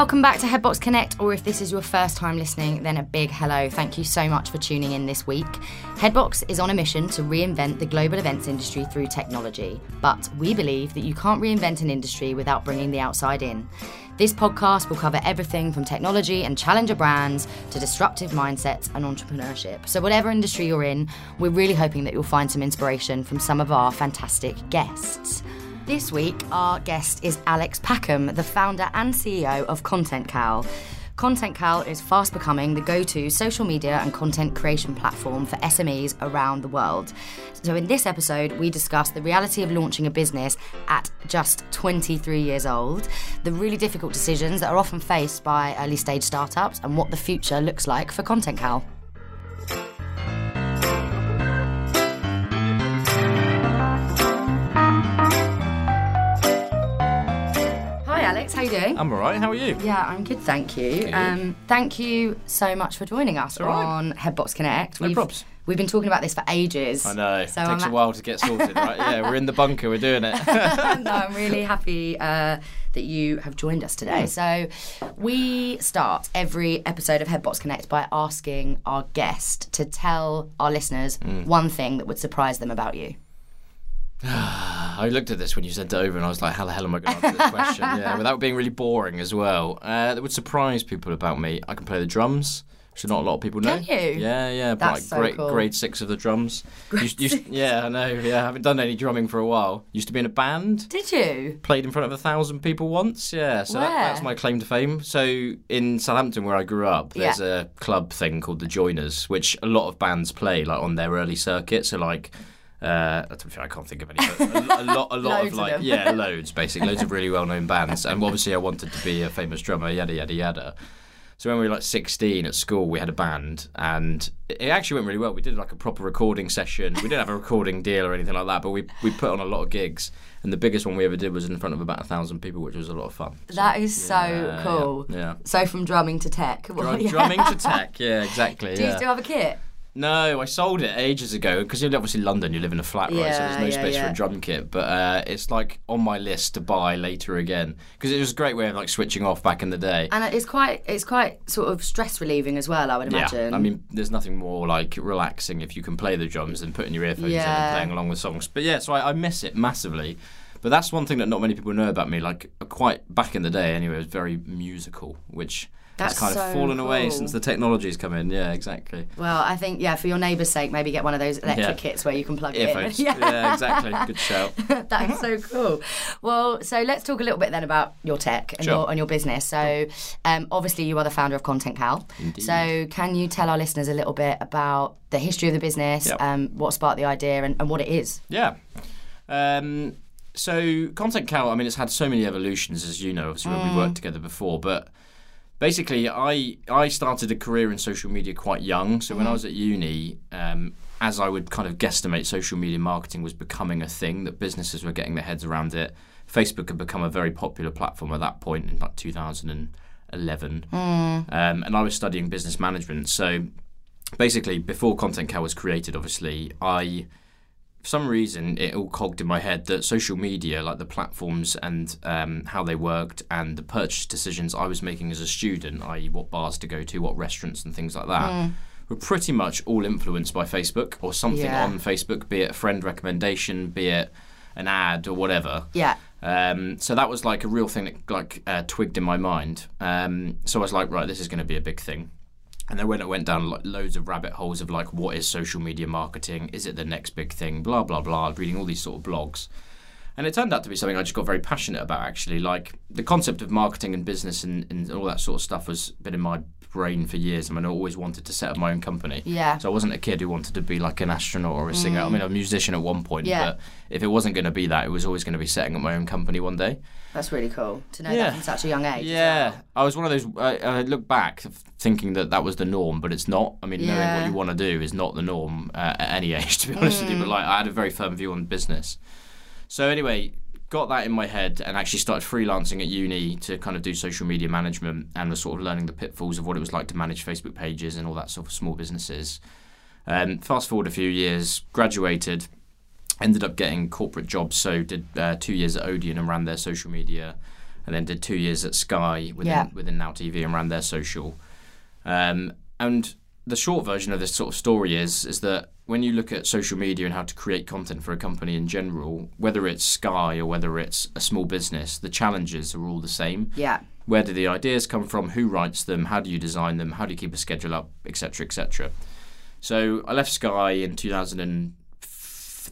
welcome back to Headbox Connect, or if this is your first time listening, then a big hello. Thank you so much for tuning in this week. Headbox is on a mission to reinvent the global events industry through technology, but we believe that you can't reinvent an industry without bringing the outside in. This podcast will cover everything from technology and challenger brands to disruptive mindsets and entrepreneurship. So, whatever industry you're in, we're really hoping that you'll find some inspiration from some of our fantastic guests. This week, our guest is Alex Packham, the founder and CEO of Content Cal. Content Cal is fast becoming the go to social media and content creation platform for SMEs around the world. So, in this episode, we discuss the reality of launching a business at just 23 years old, the really difficult decisions that are often faced by early stage startups, and what the future looks like for Content Cal. Alex. How you doing? I'm alright, how are you? Yeah, I'm good, thank you. Good. Um, thank you so much for joining us all right. on Headbox Connect. No we've, props. We've been talking about this for ages. I know, So it takes I'm a while to get sorted, right? Yeah, we're in the bunker, we're doing it. no, I'm really happy uh, that you have joined us today. So, we start every episode of Headbox Connect by asking our guest to tell our listeners Mm. one thing that would surprise them about you. I looked at this when you sent it over and I was like, how the hell am I going to answer this question? Yeah, without being really boring as well. Uh, that would surprise people about me. I can play the drums. Which not a lot of people know. Can you? Yeah, yeah. That's like so grade, cool. grade six of the drums. Used, used, yeah, I know. Yeah, I haven't done any drumming for a while. Used to be in a band. Did you? played in front of a thousand people once. Yeah, so that, that's my claim to fame. So in Southampton, where I grew up, there's a club thing called the Joiners, which a lot of bands play like on their early circuit. So like. Uh, to be fair, I can't think of any. But a, a lot, a lot of of like, them. yeah, loads basically, loads of really well-known bands. And obviously, I wanted to be a famous drummer, yada yada yada. So when we were like 16 at school, we had a band, and it it actually went really well. We did like a proper recording session. We didn't have a recording deal or anything like that, but we we put on a lot of gigs. And the biggest one we ever did was in front of about a thousand people, which was a lot of fun. So, That is so yeah, cool. Yeah. yeah. So, from drumming to tech. Drum- Yeah. Drumming to tech, yeah, exactly. Do you still have a kit? No, I sold it ages ago because you're obviously London. You live in a flat, right? so there's no yeah, space for a drum kit. But uh, it's like on my list to buy later again because it was a great way of like switching off back in the day. And it's quite, it's quite sort of stress relieving as well. I would imagine. Yeah, I mean, there's nothing more like relaxing if you can play the drums than putting your earphones in and playing along with songs. But yeah, so I, I miss it massively. But that's one thing that not many people know about me. Like quite back in the day, anyway, I was very musical, which That's has kind so of fallen away since the technology's come in. Yeah, exactly. Well, I think yeah, for your neighbour's sake, maybe get one of those electric Yeah. kits where you can plug Earphones. it in. yeah, exactly. Good shout. That is so cool. Well, so let's talk a little bit then about your tech and Sure. your and your business. So, um, obviously, you are the founder of Content Cal. Indeed. So, can you tell our listeners a little bit about the history of the business, Yep. um, what sparked the idea, and, and what it is? Yeah. Um, so Content Cal, I mean, it's had so many evolutions, as you know, obviously, when we worked together before. But basically, I I started a career in social media quite young. So when I was at uni, um, as I would kind of guesstimate, social media marketing was becoming a thing that businesses were getting their heads around it. Facebook had become a very popular platform at that point in like 2011, um, and I was studying business management. So basically, before Content Cal was created, obviously, I for some reason it all cogged in my head that social media, like the platforms and um, how they worked, and the purchase decisions I was making as a student, i.e., what bars to go to, what restaurants, and things like that, were pretty much all influenced by Facebook or something Yeah. on Facebook, be it a friend recommendation, be it an ad or whatever. Yeah. Um, so that was like a real thing that like uh, twigged in my mind. Um, so I was like, right, this is going to be a big thing. And then when it went down like loads of rabbit holes of like, what is social media marketing? Is it the next big thing? Blah blah blah. Reading all these sort of blogs, and it turned out to be something I just got very passionate about. Actually, like the concept of marketing and business and, and all that sort of stuff was been in my brain for years. I mean, I always wanted to set up my own company. Yeah. So I wasn't a kid who wanted to be like an astronaut or a singer. I mm. mean, I was a musician at one point, Yeah. but if it wasn't going to be that, it was always going to be setting up my own company one day. That's really cool to know Yeah. that from such a young age. Yeah, well. I was one of those. I, I look back thinking that that was the norm, but it's not. I mean, knowing what you want to do is not the norm uh, at any age, to be honest with you. But Mm. like, I had a very firm view on business. So anyway, got that in my head and actually started freelancing at uni to kind of do social media management and was sort of learning the pitfalls of what it was like to manage Facebook pages and all that sort of small businesses. Um, fast forward a few years, graduated, ended up getting corporate jobs. So did uh, two years at Odeon and ran their social media. and then did two years at Sky within Yeah. within Now TV and ran their social. Um, and the short version of this sort of story is is that when you look at social media and how to create content for a company in general, whether it's Sky or whether it's a small business, the challenges are all the same. Yeah. Where do the ideas come from? Who writes them? How do you design them? How do you keep a schedule up, etc., etc. So I left Sky in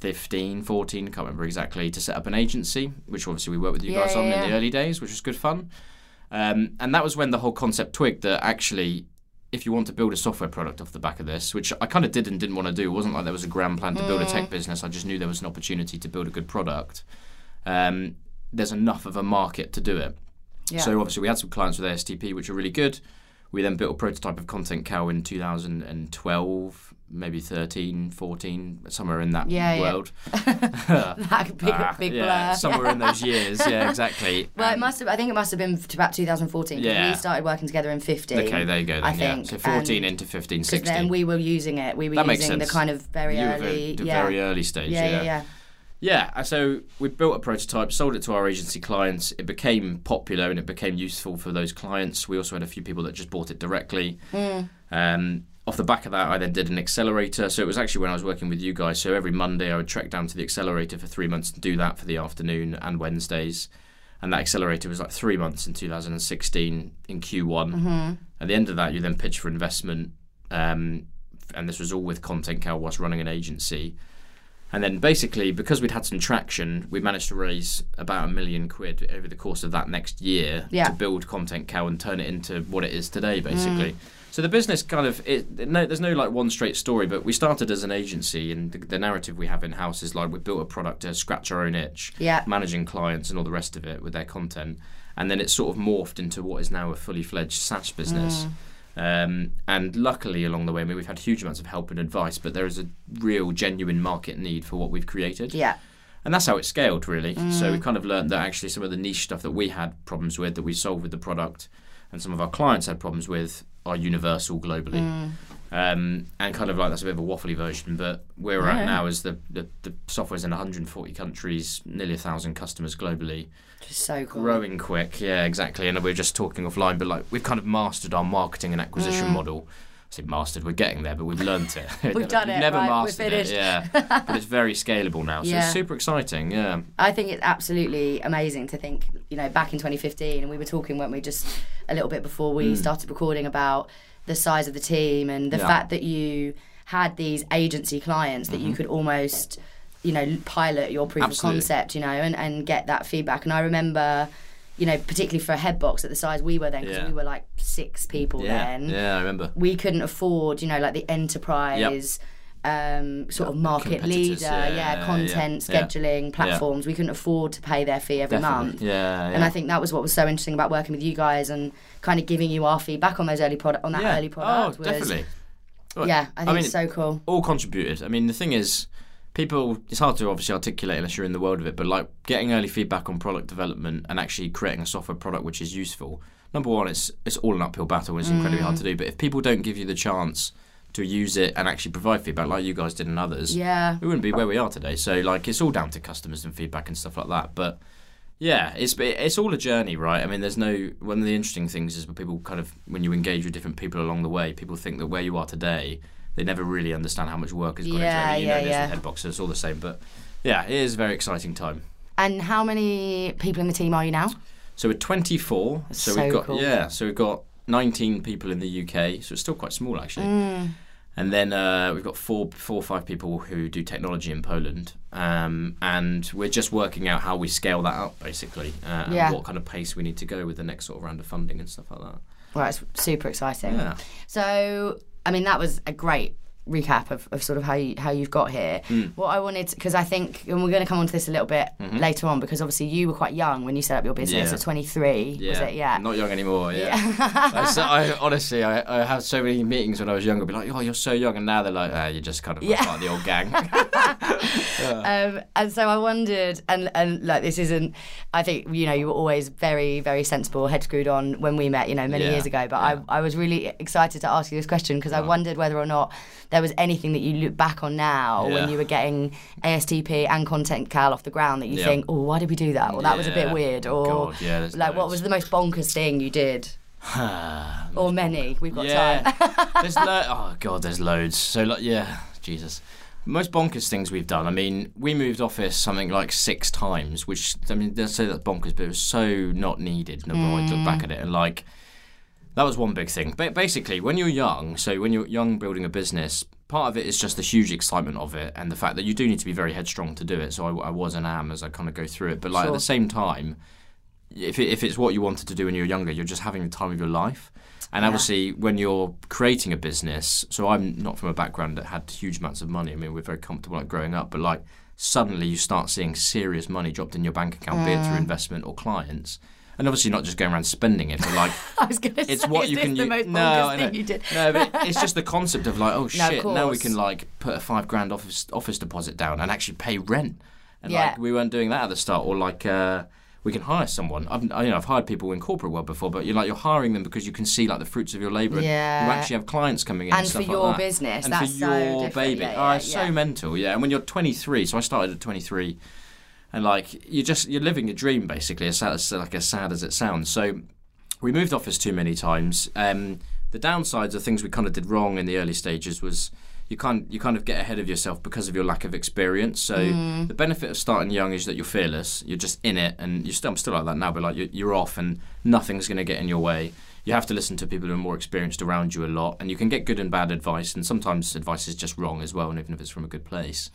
2015, 14, can't remember exactly, to set up an agency, which obviously we worked with you Yeah, guys yeah, on in the early days, which was good fun. Um, and that was when the whole concept twigged that actually, if you want to build a software product off the back of this, which I kind of did and didn't want to do, it wasn't like there was a grand plan to build a Mm. tech business. I just knew there was an opportunity to build a good product. Um, there's enough of a market to do it. Yeah. So obviously we had some clients with ASTP which are really good. We then built a prototype of Content Cal in 2012, maybe 13, 14, somewhere in that Yeah, yeah. world. that big, Ah, big yeah, somewhere in those years. Yeah, exactly. Well, it Um, must have. I think it must have been to about 2014. Yeah. We started working together in 15. Okay, there you go. Then, I yeah. think, So 14 into 15, 16. then we were using it. We were That makes using the kind of very you early. the yeah. very early stage. yeah, yeah, yeah. Yeah, uh, so we built a prototype, sold it to our agency clients. It became popular and it became useful for those clients. We also had a few people that just bought it directly. Um, off the back of that, I then did an accelerator. So it was actually when I was working with you guys. So every Monday, I would trek down to the accelerator for three months and do that for the afternoon and Wednesdays. And that accelerator was like three months in 2016 in Q1. At the end of that, you then pitch for investment. Um, and this was all with Content Cal whilst running an agency. And then basically, because we'd had some traction, we managed to raise about a million quid over the course of that next year Yeah. to build Content Cal and turn it into what it is today, basically. So the business kind of it, no, there's no like one straight story, but we started as an agency, and the, the narrative we have in house is like we built a product to scratch our own itch, Yeah. managing clients and all the rest of it with their content, and then it sort of morphed into what is now a fully fledged SaaS business. Um, and luckily, along the way, I mean, we've had huge amounts of help and advice, but there is a real, genuine market need for what we've created. Yeah. And that's how it scaled, really. So we kind of learned that actually some of the niche stuff that we had problems with, that we solved with the product, and some of our clients had problems with, are universal globally. Um, and kind of like that's a bit of a waffly version, but where we're Yeah. at now is the, the, the software's in 140 countries, nearly a thousand customers globally Just so cool. growing quick yeah exactly and we are just talking offline but like we've kind of mastered our marketing and acquisition model I say mastered we're getting there but we've learnt it Mm. We've done You've it, never right, mastered finished. it yeah but it's very scalable now so Yeah. it's super exciting yeah I think it's absolutely amazing to think, you know, back in 2015, and we were talking, weren't we, just a little bit before we started recording about the size of the team and the Mm. Yeah. fact that you had these agency clients that you could almost, you know, pilot your proof Mm-hmm. Absolutely. of concept, you know, and, and get that feedback. And I remember, you know, particularly for a headbox at the size we were then, because Yeah. we were like six people yeah then yeah I remember we couldn't afford, you know, like the enterprise um, sort of market leader, yeah, yeah, content yeah, yeah. scheduling platforms. We couldn't afford to pay their fee every Definitely. month. yeah, yeah. And I think that was what was so interesting about working with you guys and kind of giving you our feedback on those early product on that yeah. early product. oh was, definitely Yeah, I think I mean, it's so cool. all contributed. I mean, the thing is, people, it's hard to obviously articulate unless you're in the world of it, but like getting early feedback on product development and actually creating a software product which is useful. Number one, it's it's all an uphill battle. and It's incredibly hard to mm. do. But if people don't give you the chance to use it and actually provide feedback, like you guys did and others, Yeah. we wouldn't be where we are today. So like, it's all down to customers and feedback and stuff like that. But yeah, it's it's all a journey, right? I mean, there's no one of the interesting things is when people kind of when you engage with different people along the way, people think that where you are today, they never really understand how much work has gone Yeah, into it. You yeah, know, yeah. the headbox, so it's all the same. But yeah, it is a very exciting time. And how many people in the team are you now? So we're 24. So, so we've got cool. yeah, so we've got 19 people in the UK. So it's still quite small actually. Mm. And then uh, we've got four, four or five people who do technology in Poland, um, and we're just working out how we scale that up, basically, uh, Yeah. and what kind of pace we need to go with the next sort of round of funding and stuff like that. Well, it's super exciting. Yeah. So, I mean, that was a great recap of, of sort of how you how you've got here. Hmm. What I wanted, because I think, and we're going to come on to this a little bit later on, because obviously you were quite young when you set up your business Mm-hmm. Yeah. at 23. Yeah, Was it? Yeah. I'm not young anymore. Yeah, I, so, I honestly, I, I have so many meetings when I was younger, be like, "Oh, you're so young," and now they're like, ah, "You're just kind of like Yeah. part of the old gang." Um, and so I wondered, and and like this isn't, I think you know you were always very very sensible, head screwed on when we met, you know, many Yeah, years ago. But yeah. I I was really excited to ask you this question because I wondered whether or not there there was anything that you look back on now Yeah. when you were getting ASTP and Content Cal off the ground that you Yeah. think, oh, why did we do that? Or that was a bit weird. Or God, like, what was the most bonkers thing you did? or many? We've got yeah. time. there's lo- oh god, there's loads. So like yeah, Jesus. Most bonkers things we've done. I mean, we moved office something like six times, which I mean, let's say that's bonkers, but it was so not needed. No, I look back mm. at it and like that was one big thing. But basically, when you're young, so when you're young building a business, part of it is just the huge excitement of it and the fact that you do need to be very headstrong to do it. So I, I was and am as I kind of go through it. But like at the same time, if, it, if it's what you wanted to do when you were younger, you're just having the time of your life. And Yeah. obviously, when you're creating a business, so I'm not from a background that had huge amounts of money. I mean, we're very comfortable like growing up, but like suddenly you start seeing serious money dropped in your bank account, be it through mm. investment or clients. And obviously, not just going around spending it, but like I was going to say, it's what you can the u- most no, bonkers I know. thing you did? No, but it's just the concept of like, oh shit, of now we can like put a five grand office office deposit down and actually pay rent. And Yeah. like we weren't doing that at the start, or like uh, we can hire someone. I've you know I've hired people in corporate world before, but you're like you're hiring them because you can see like the fruits of your labour. and Yeah. you actually have clients coming in and, And stuff for like your that. business, and that's for so your baby. Yeah, oh, yeah, it's yeah. so mental, yeah. And when you're 23, so I started at 23 and like you're just you're living a dream basically as sad as like as sad as it sounds. So we moved office too many times. Um the downsides of things we kind of did wrong in the early stages was you kind you kind of get ahead of yourself because of your lack of experience. So the benefit of starting young is that you're fearless you're just in it and you're still I'm still like that now but like you're, you're off and nothing's going to get in your way you have to listen to people who are more experienced around you a lot and you can get good and bad advice and sometimes advice is just wrong as well and even if it's from a good place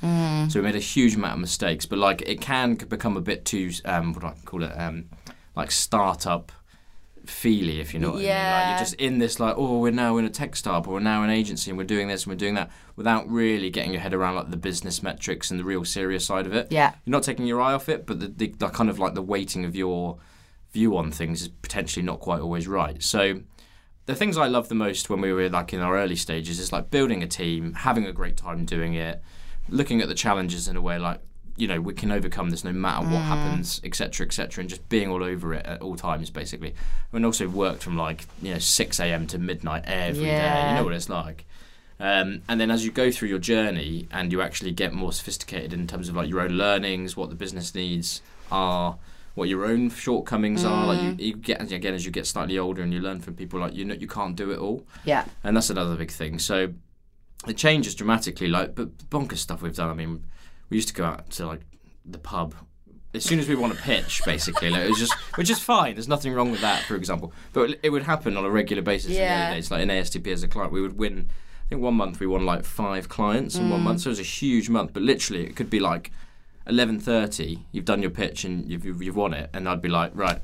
so we made a huge amount of mistakes, but like it can become a bit too um, what do I call it? Um, like startup feely, if you know what I mean. Like Yeah. you're just in this like, oh, we're now in a tech startup, or we're now an agency, and we're doing this and we're doing that, without really getting your head around like the business metrics and the real serious side of it. Yeah. You're not taking your eye off it, but the, the, the kind of like the weighting of your view on things is potentially not quite always right. So the things I love the most when we were like in our early stages is like building a team, having a great time doing it, looking at the challenges in a way like you know we can overcome this no matter what happens, etc., etc., and just being all over it at all times, basically. And also worked from like you know six a.m. to midnight every day. Yeah. You know what it's like. Um, and then as you go through your journey and you actually get more sophisticated in terms of like your own learnings, what the business needs are, what your own shortcomings are, like you, you get again as you get slightly older and you learn from people like you know you can't do it all, Yeah. and that's another big thing. So it changes dramatically. Like but bonkers stuff we've done. I mean, we used to go out to like the pub. As soon as we want to pitch, basically, like, it was just, which is fine. There's nothing wrong with that, for example. But it would happen on a regular basis in the Yeah. early days. Like in ASTP as a client, we would win. I think one month we won like five clients in one Mm. month, so it was a huge month. But literally, it could be like eleven thirty. You've done your pitch and you've, you've you've won it, and I'd be like, right,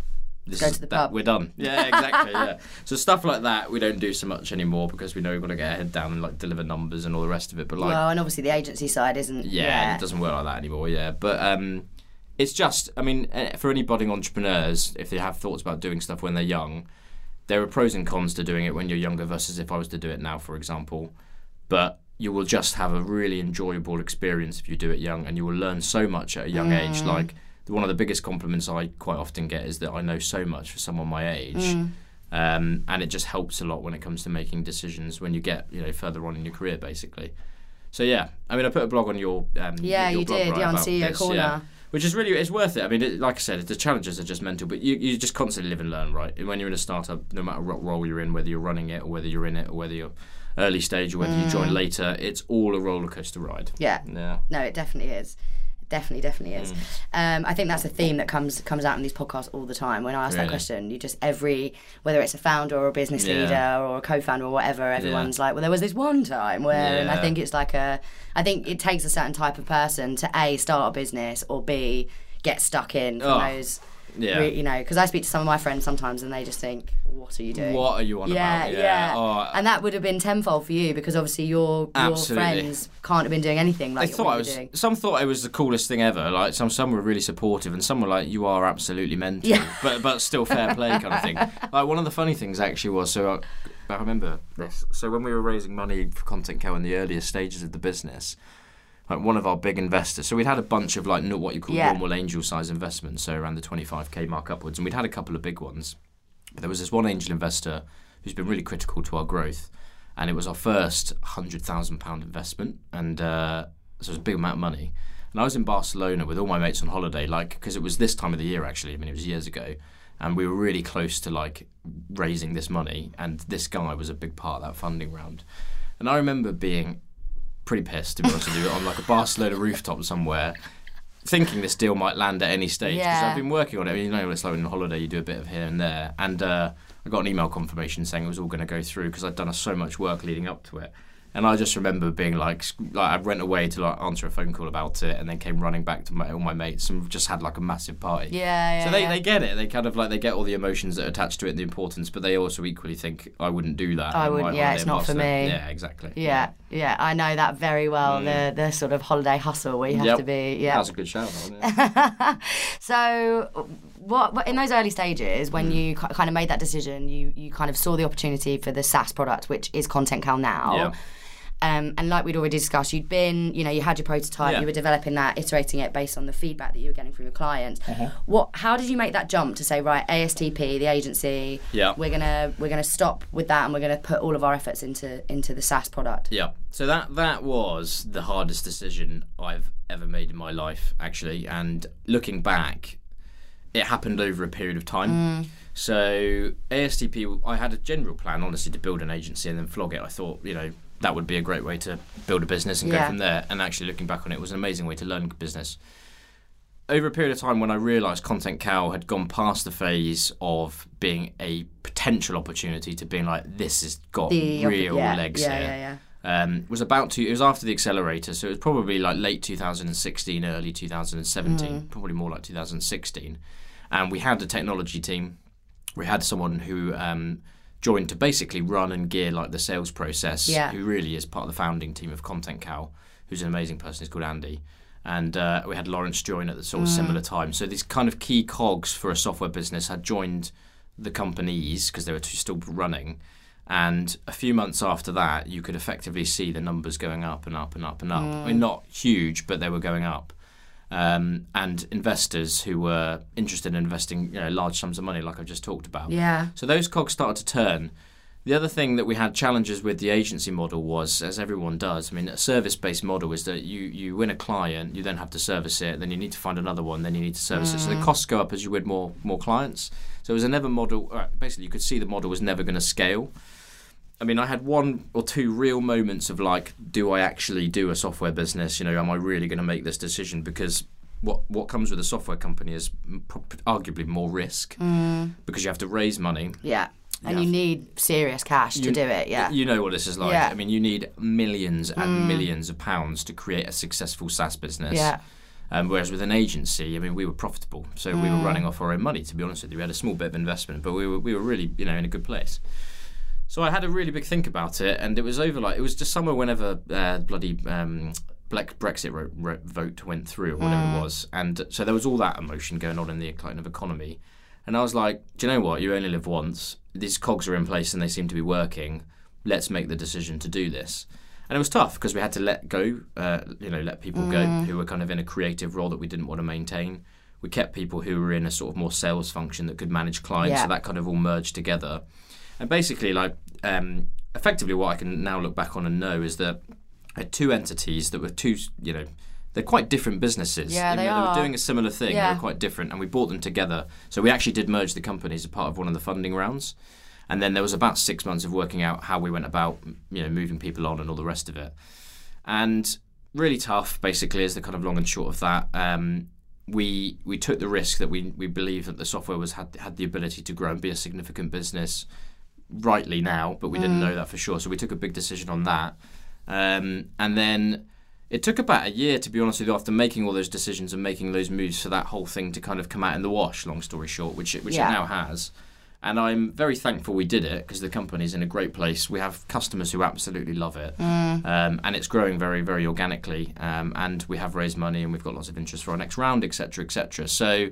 this Go is to the that, pub. We're done. Yeah, exactly. yeah. So stuff like that we don't do so much anymore because we know we've got to get our head down and like deliver numbers and all the rest of it. But like, well, and obviously the agency side isn't. yeah, Yeah. it doesn't work like that anymore. Yeah, but um, it's just, I mean, eh, for any budding entrepreneurs, if they have thoughts about doing stuff when they're young, there are pros and cons to doing it when you're younger versus if I was to do it now, for example. But you will just have a really enjoyable experience if you do it young, and you will learn so much at a young Mm. age. Like one of the biggest compliments I quite often get is that I know so much for someone my age. Mm. Um, and it just helps a lot when it comes to making decisions when you get you know further on in your career, basically. So yeah, I mean, I put a blog on your um, Yeah, your you blog, did. right, Yeah, on CEO this, Corner. yeah. which is really it's worth it. I mean, it, like I said, the challenges are just mental, but you, you just constantly live and learn, right? And when you're in a startup, no matter what role you're in, whether you're running it or whether you're in it or whether you're early stage or whether you Mm. join later, it's all a roller coaster ride. Yeah. Yeah. No, it definitely is. Definitely, definitely is. Mm. Um, I think that's a theme that comes comes out in these podcasts all the time. When I ask that question, you just every whether it's a founder or a business Yeah. leader or a co-founder or whatever, everyone's like, "Well, there was this one time where," and I think it's like a, I think it takes a certain type of person to a start a business or b get stuck in from Oh, those, Yeah. you know, because I speak to some of my friends sometimes and they just think, "What are you doing?" What are you on yeah, about? yeah, Oh, uh, and that would have been tenfold for you because obviously your your friends can't have been doing anything They like thought what I you're was. doing. Some thought it was the coolest thing ever. Like some, some were really supportive, and some were like, "You are absolutely mental," Yeah. but but still fair play kind of thing. Like one of the funny things actually was so I, I remember this. So when we were raising money for Content Cal in the earlier stages of the business, like one of our big investors. So we'd had a bunch of like what you call Yeah. normal angel size investments, so around the 25k mark upwards, and we'd had a couple of big ones. But there was this one angel investor who's been really critical to our growth. and it was our first hundred thousand pound investment, and uh, so it was a big amount of money. And I was in Barcelona with all my mates on holiday, like because it was this time of the year actually. I mean, it was years ago, and we were really close to like raising this money, and this guy was a big part of that funding round. And I remember being pretty pissed to be honest with you on like a Barcelona rooftop somewhere. Thinking this deal might land at any stage because Yeah. I've been working on it. I mean, you know, it's like on holiday, you do a bit of here and there, and uh, I got an email confirmation saying it was all going to go through because I'd done so much work leading up to it. And I just remember being like, like I went away to like answer a phone call about it, and then came running back to my all my mates and just had like a massive party. Yeah, yeah. So they, yeah. they get it. They kind of like they get all the emotions that are attached to it and the importance, but they also equally think I wouldn't do that. I wouldn't- yeah, it's not for Barcelona." me. Yeah, exactly. Yeah, yeah, I know that very well. The the sort of holiday hustle where you have Mm. Yep. to be. Yeah. That's a good shout. Wasn't it? so, what, what in those early stages Mm. when you kind of made that decision, you you kind of saw the opportunity for the SaaS product, which is Content Cal now. Yeah. Um, and like we'd already discussed, you'd been, you know, you had your prototype, Yeah. you were developing that, iterating it based on the feedback that you were getting from your clients. Uh-huh. What? How did you make that jump to say, right, ASTP, the agency, Yeah. we're gonna we're gonna stop with that, and we're gonna put all of our efforts into into the SaaS product. Yeah. So that that was the hardest decision I've ever made in my life, actually. And looking back, it happened over a period of time. So ASTP, I had a general plan, honestly, to build an agency and then flog it. I thought, you know, that would be a great way to build a business and Yeah. go from there. And actually, looking back on it, it was an amazing way to learn business. Over a period of time, when I realised Content Cal had gone past the phase of being a potential opportunity to being like, this has got The real yeah, legs yeah, here yeah, yeah. um, was about to. It was after the accelerator, so it was probably like late 2016, early 2017, probably more like 2016. And we had a technology team. We had someone who um, joined to basically run and gear like the sales process. Yeah. Who really is part of the founding team of Content Cal, who's an amazing person. He's called Andy. And uh, we had Lawrence join at the sort of similar time. So these kind of key cogs for a software business had joined the companies because they were still running. And a few months after that, you could effectively see the numbers going up and up and up and up. I mean, not huge, but they were going up. Um, and investors who were interested in investing you know, large sums of money, like I've just talked about. Yeah. So those cogs started to turn. The other thing that we had challenges with the agency model was, as everyone does, I mean, a service-based model is that you you win a client, you then have to service it, then you need to find another one, then you need to service it. So the costs go up as you win more more clients. So it was a never model. Uh, basically, you could see the model was never going to scale. I mean, I had one or two real moments of like, do I actually do a software business? You know, am I really going to make this decision? Because what what comes with a software company is pro- arguably more risk because you have to raise money. Yeah. And you need serious cash to do it, yeah. You know what this is like. Yeah. I mean, you need millions and millions of pounds to create a successful SaaS business. Yeah. Um, whereas with an agency, I mean, we were profitable, so we Mm. were running off our own money. To be honest with you, we had a small bit of investment, but we were we were really you know in a good place. So I had a really big think about it, and it was over like it was just somewhere whenever uh, bloody um, Black Brexit ro- ro- vote went through or whatever Mm. it was, and so there was all that emotion going on in the kind of economy, and I was like, do you know what? You only live once. These cogs are in place and they seem to be working. Let's make the decision to do this. And it was tough because we had to let go, uh, you know, let people go who were kind of in a creative role that we didn't want to maintain. We kept people who were in a sort of more sales function that could manage clients, Yeah. so that kind of all merged together. And basically, like, um, effectively, what I can now look back on and know is that I had two entities that were two, you know, they're quite different businesses. Yeah, they though are. were doing a similar thing. They Yeah. were quite different, and we brought them together. So we actually did merge the companies as part of one of the funding rounds. And then there was about six months of working out how we went about, you know, moving people on and all the rest of it. And really tough, basically, is the kind of long and short of that. Um, we we took the risk that we we believe that the software was had had the ability to grow and be a significant business rightly now, but we didn't know that for sure. So we took a big decision on that. Um, and then it took about a year, to be honest with you, after making all those decisions and making those moves for that whole thing to kind of come out in the wash. Long story short, which it, which Yeah. it now has. And I'm very thankful we did it because the company's in a great place. We have customers who absolutely love it, um, and it's growing very, very organically. Um, and we have raised money, and we've got lots of interest for our next round, etc., etc. So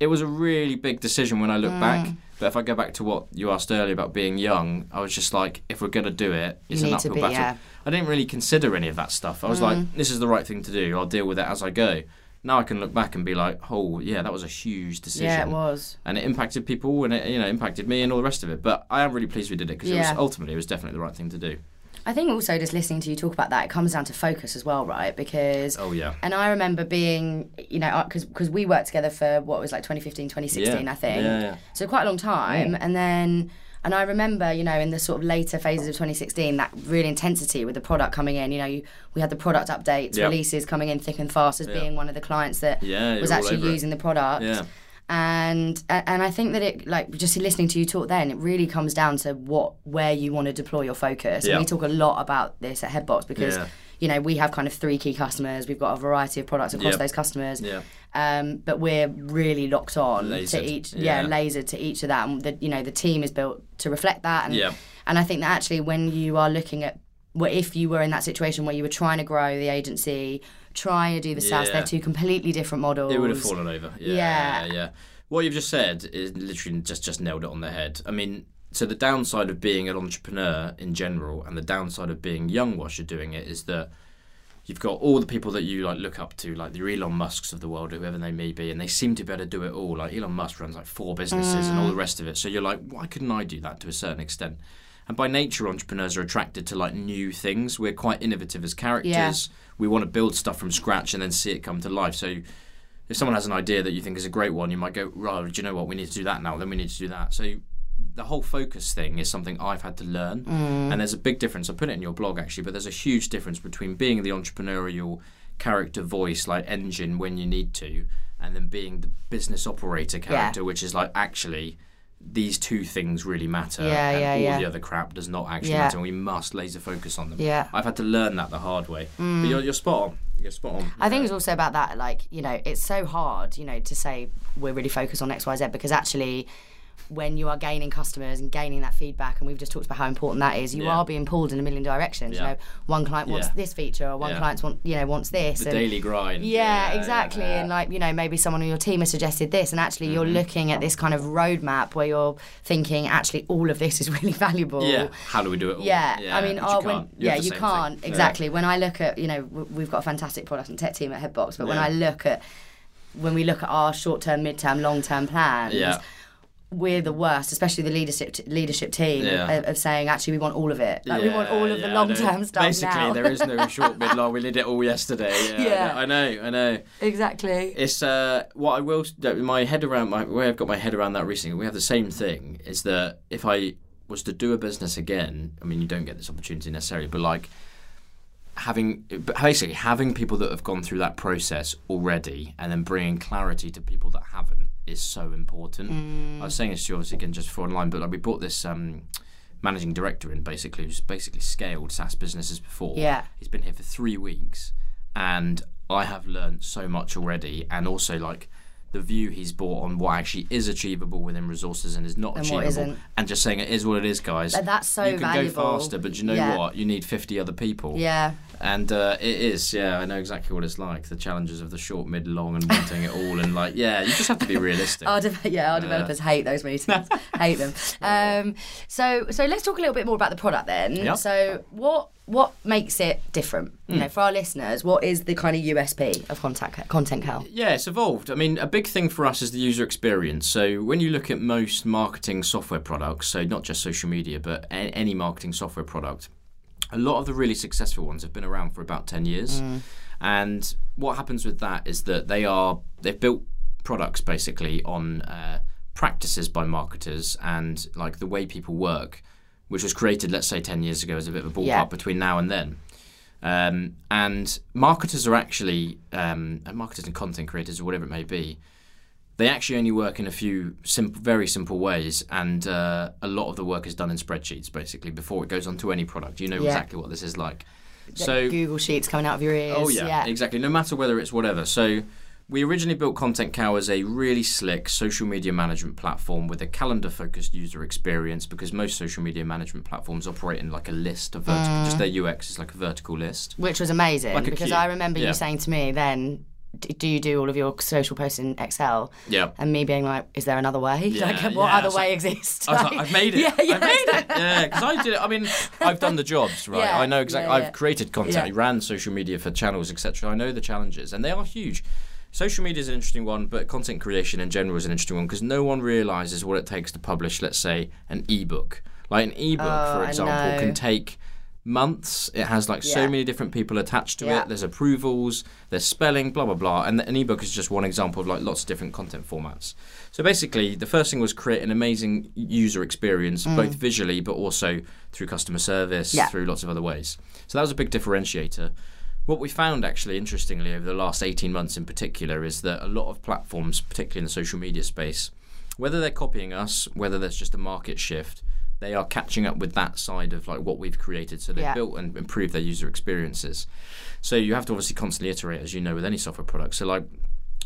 it was a really big decision when I look back. Mm. But if I go back to what you asked earlier about being young, I was just like, if we're going to do it, it's an uphill be, battle. yeah. I didn't really consider any of that stuff. I was like, mm. this is the right thing to do. I'll deal with it as I go. Now I can look back and be like, oh yeah, that was a huge decision Yeah, it was. and it impacted people and it you know impacted me and all the rest of it. But I am really pleased we did it because it Yeah. was ultimately it was definitely the right thing to do. I think also just listening to you talk about that, it comes down to focus as well, right? Because Oh yeah. and I remember being, you know, uh, because because we worked together for what was like 2015, 2016, Yeah. I think. Yeah, yeah. So quite a long time, and then. And I remember, you know, in the sort of later phases of 2016, that real intensity with the product coming in. You know, you, we had the product updates, Yep. releases coming in thick and fast as Yeah. being one of the clients that Yeah, was actually over it. using the product Yeah. And and I think that it like just listening to you talk then it really comes down to what where you want to deploy your focus Yeah. and we talk a lot about this at Headbox because Yeah. you know we have kind of three key customers we've got a variety of products across Yep. those customers Yeah. um, but we're really locked on Lasered, to each yeah. yeah. lasered to each of that and the you know the team is built to reflect that and Yeah. and I think that actually when you are looking at well, if you were in that situation where you were trying to grow the agency trying to do the SaaS Yeah. they're two completely different models It would have fallen over. Yeah, Yeah. yeah, yeah. What you've just said is literally just just nailed it on the head. I mean, so the downside of being an entrepreneur in general, and the downside of being young whilst you're doing it, is that you've got all the people that you like look up to, like the Elon Musks of the world, whoever they may be, and they seem to be able to do it all. Like Elon Musk runs like four businesses and mm. all the rest of it. So you're like, why couldn't I do that to a certain extent? And by nature, entrepreneurs are attracted to like new things. We're quite innovative as characters. We want to build stuff from scratch and then see it come to life. So if someone has an idea that you think is a great one, you might go, right, do you know what? We need to do that now. Then we need to do that. So the whole focus thing is something I've had to learn. Mm. And there's a big difference. I put it in your blog actually, but there's a huge difference between being the entrepreneurial character voice, like engine when you need to, and then being the business operator character, which is like actually these two things really matter. Yeah, and yeah, all yeah. the other crap does not actually matter. And we must laser focus on them. Yeah. I've had to learn that the hard way. But mm. you're, you're spot on. You're spot on. I think it's also about that, like, you know, it's so hard, you know, to say we're really focused on X, Y, Z because actually when you are gaining customers and gaining that feedback, and we've just talked about how important that is, you Yeah. are being pulled in a million directions. Yeah. You know, one client wants Yeah. this feature, or one client want, you know, wants this. the and- daily grind. yeah, exactly. And like, you know, maybe someone on your team has suggested this, and actually you're Mm-hmm. looking at this kind of roadmap where you're thinking, actually, all of this is really valuable. Yeah. How do we do it all? Yeah, I mean, oh, you when, yeah, you can't thing. exactly. When I look at, you know, w- we've got a fantastic product and tech team at Headbox, but when I look at, when we look at our short-term, mid-term, long-term plans, Yeah. We're the worst, especially the leadership leadership team Yeah. of, of saying actually we want all of it. Like we want all of the yeah, I long-term know. stuff Basically, now. there is no short, mid, long. We did it all yesterday. Yeah, Yeah. I know, I know. exactly. It's uh, what I will. My head around my way I've got my head around that recently. We have the same thing. Is that if I was to do a business again, I mean, you don't get this opportunity necessarily, but like having basically having people that have gone through that process already and then bringing clarity to people that haven't is so important. Mm. I was saying this to you obviously again just for online, but like we brought this um, managing director in basically who's basically scaled SaaS businesses before. Yeah. He's been here for three weeks and I have learned so much already and also like the view he's brought on what actually is achievable within resources and is not And achievable and just saying it is what it is guys But that's so you can valuable. go faster but you know Yeah. what you need 50 other people Yeah. And uh, it is, yeah, I know exactly what it's like. The challenges of the short, mid, long, and wanting it all, and like, yeah, you just have to be realistic. Our de- yeah, our developers hate those meetings. hate them. Um, so, so let's talk a little bit more about the product then. Yep. So, what what makes it different? You know, for our listeners, what is the kind of USP of Content Content Cal? Yeah, it's evolved. I mean, a big thing for us is the user experience. So when you look at most marketing software products, so not just social media, but any marketing software product, a lot of the really successful ones have been around for about 10 years. And what happens with that is that they are they've built products basically on uh, practices by marketers and like the way people work, which was created, let's say, 10 years ago as a bit of a ballpark Yeah. between now and then. Um, and marketers are actually, um, and marketers and content creators or whatever it may be, they actually only work in a few simple, very simple ways, and uh, a lot of the work is done in spreadsheets basically before it goes onto any product. You know Yeah. exactly what this is like. So Google Sheets coming out of your ears. Oh yeah, exactly. No matter whether it's whatever. So we originally built Content Cal as a really slick social media management platform with a calendar-focused user experience because most social media management platforms operate in like a list of vertical. Just their UX is like a vertical list. Which was amazing Like because queue. I remember Yeah. you saying to me then, "D- "Do you do all of your social posts in Excel?" Yeah. And me being like, "Is there another way? Yeah, like, what yeah, other so- way exists?" I was like, I've made it. Yeah, yeah, I've made it. Yeah, because I did it. I mean, I've done the jobs, right? Yeah, I know exactly. I've created content. I ran social media for channels, etc. I know the challenges, and they are huge. Social media is an interesting one, but content creation in general is an interesting one because no one realizes what it takes to publish, let's say, an ebook. Like an ebook, Oh, for example, can take months. It has like so many different people attached to Yeah. it. There's approvals, there's spelling, blah blah blah. And an ebook is just one example of like lots of different content formats. So basically, the first thing was create an amazing user experience, both visually but also through customer service, Mm. Yeah. through lots of other ways. So that was a big differentiator. What we found actually, interestingly, over the last 18 months in particular, is that a lot of platforms, particularly in the social media space, whether they're copying us, whether there's just a market shift, they are catching up with that side of like what we've created. So they've Yeah. built and improved their user experiences. So you have to obviously constantly iterate, as you know, with any software product. So like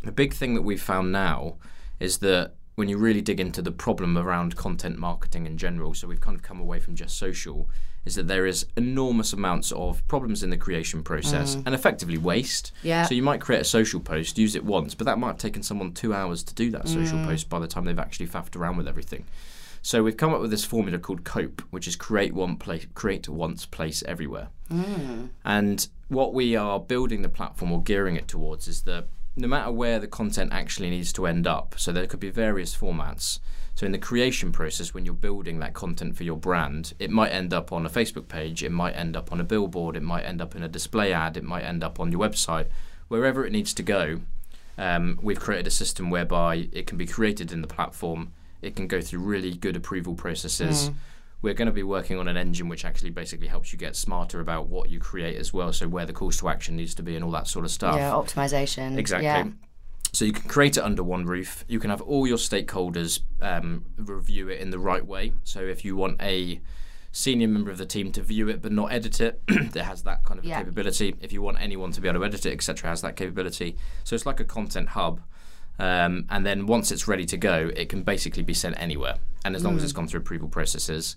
the big thing that we've found now is that when you really dig into the problem around content marketing in general, so we've kind of come away from just social, is that there is enormous amounts of problems in the creation process and effectively waste. Yeah. So you might create a social post, use it once, but that might have taken someone two hours to do that social Mm. post by the time they've actually faffed around with everything. So we've come up with this formula called COPE, which is create one place, create once, place everywhere. And what we are building the platform or gearing it towards is that no matter where the content actually needs to end up, so there could be various formats. So in the creation process, when you're building that content for your brand, it might end up on a Facebook page, it might end up on a billboard, it might end up in a display ad, it might end up on your website, wherever it needs to go. Um, we've created a system whereby it can be created in the platform. It can go through really good approval processes. We're going to be working on an engine which actually basically helps you get smarter about what you create as well. So where the calls to action needs to be and all that sort of stuff. Yeah, optimization. Exactly. Yeah. So you can create it under one roof. You can have all your stakeholders um, review it in the right way. So if you want a senior member of the team to view it but not edit it, it has that kind of Yeah. capability. If you want anyone to be able to edit it, etc., has that capability. So it's like a content hub. Um, and then once it's ready to go, it can basically be sent anywhere, and as long as it's gone through approval processes.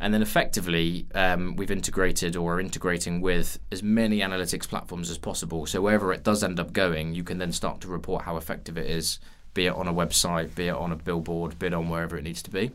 And then effectively, um, we've integrated or are integrating with as many analytics platforms as possible. So wherever it does end up going, you can then start to report how effective it is, be it on a website, be it on a billboard, be it on wherever it needs to be.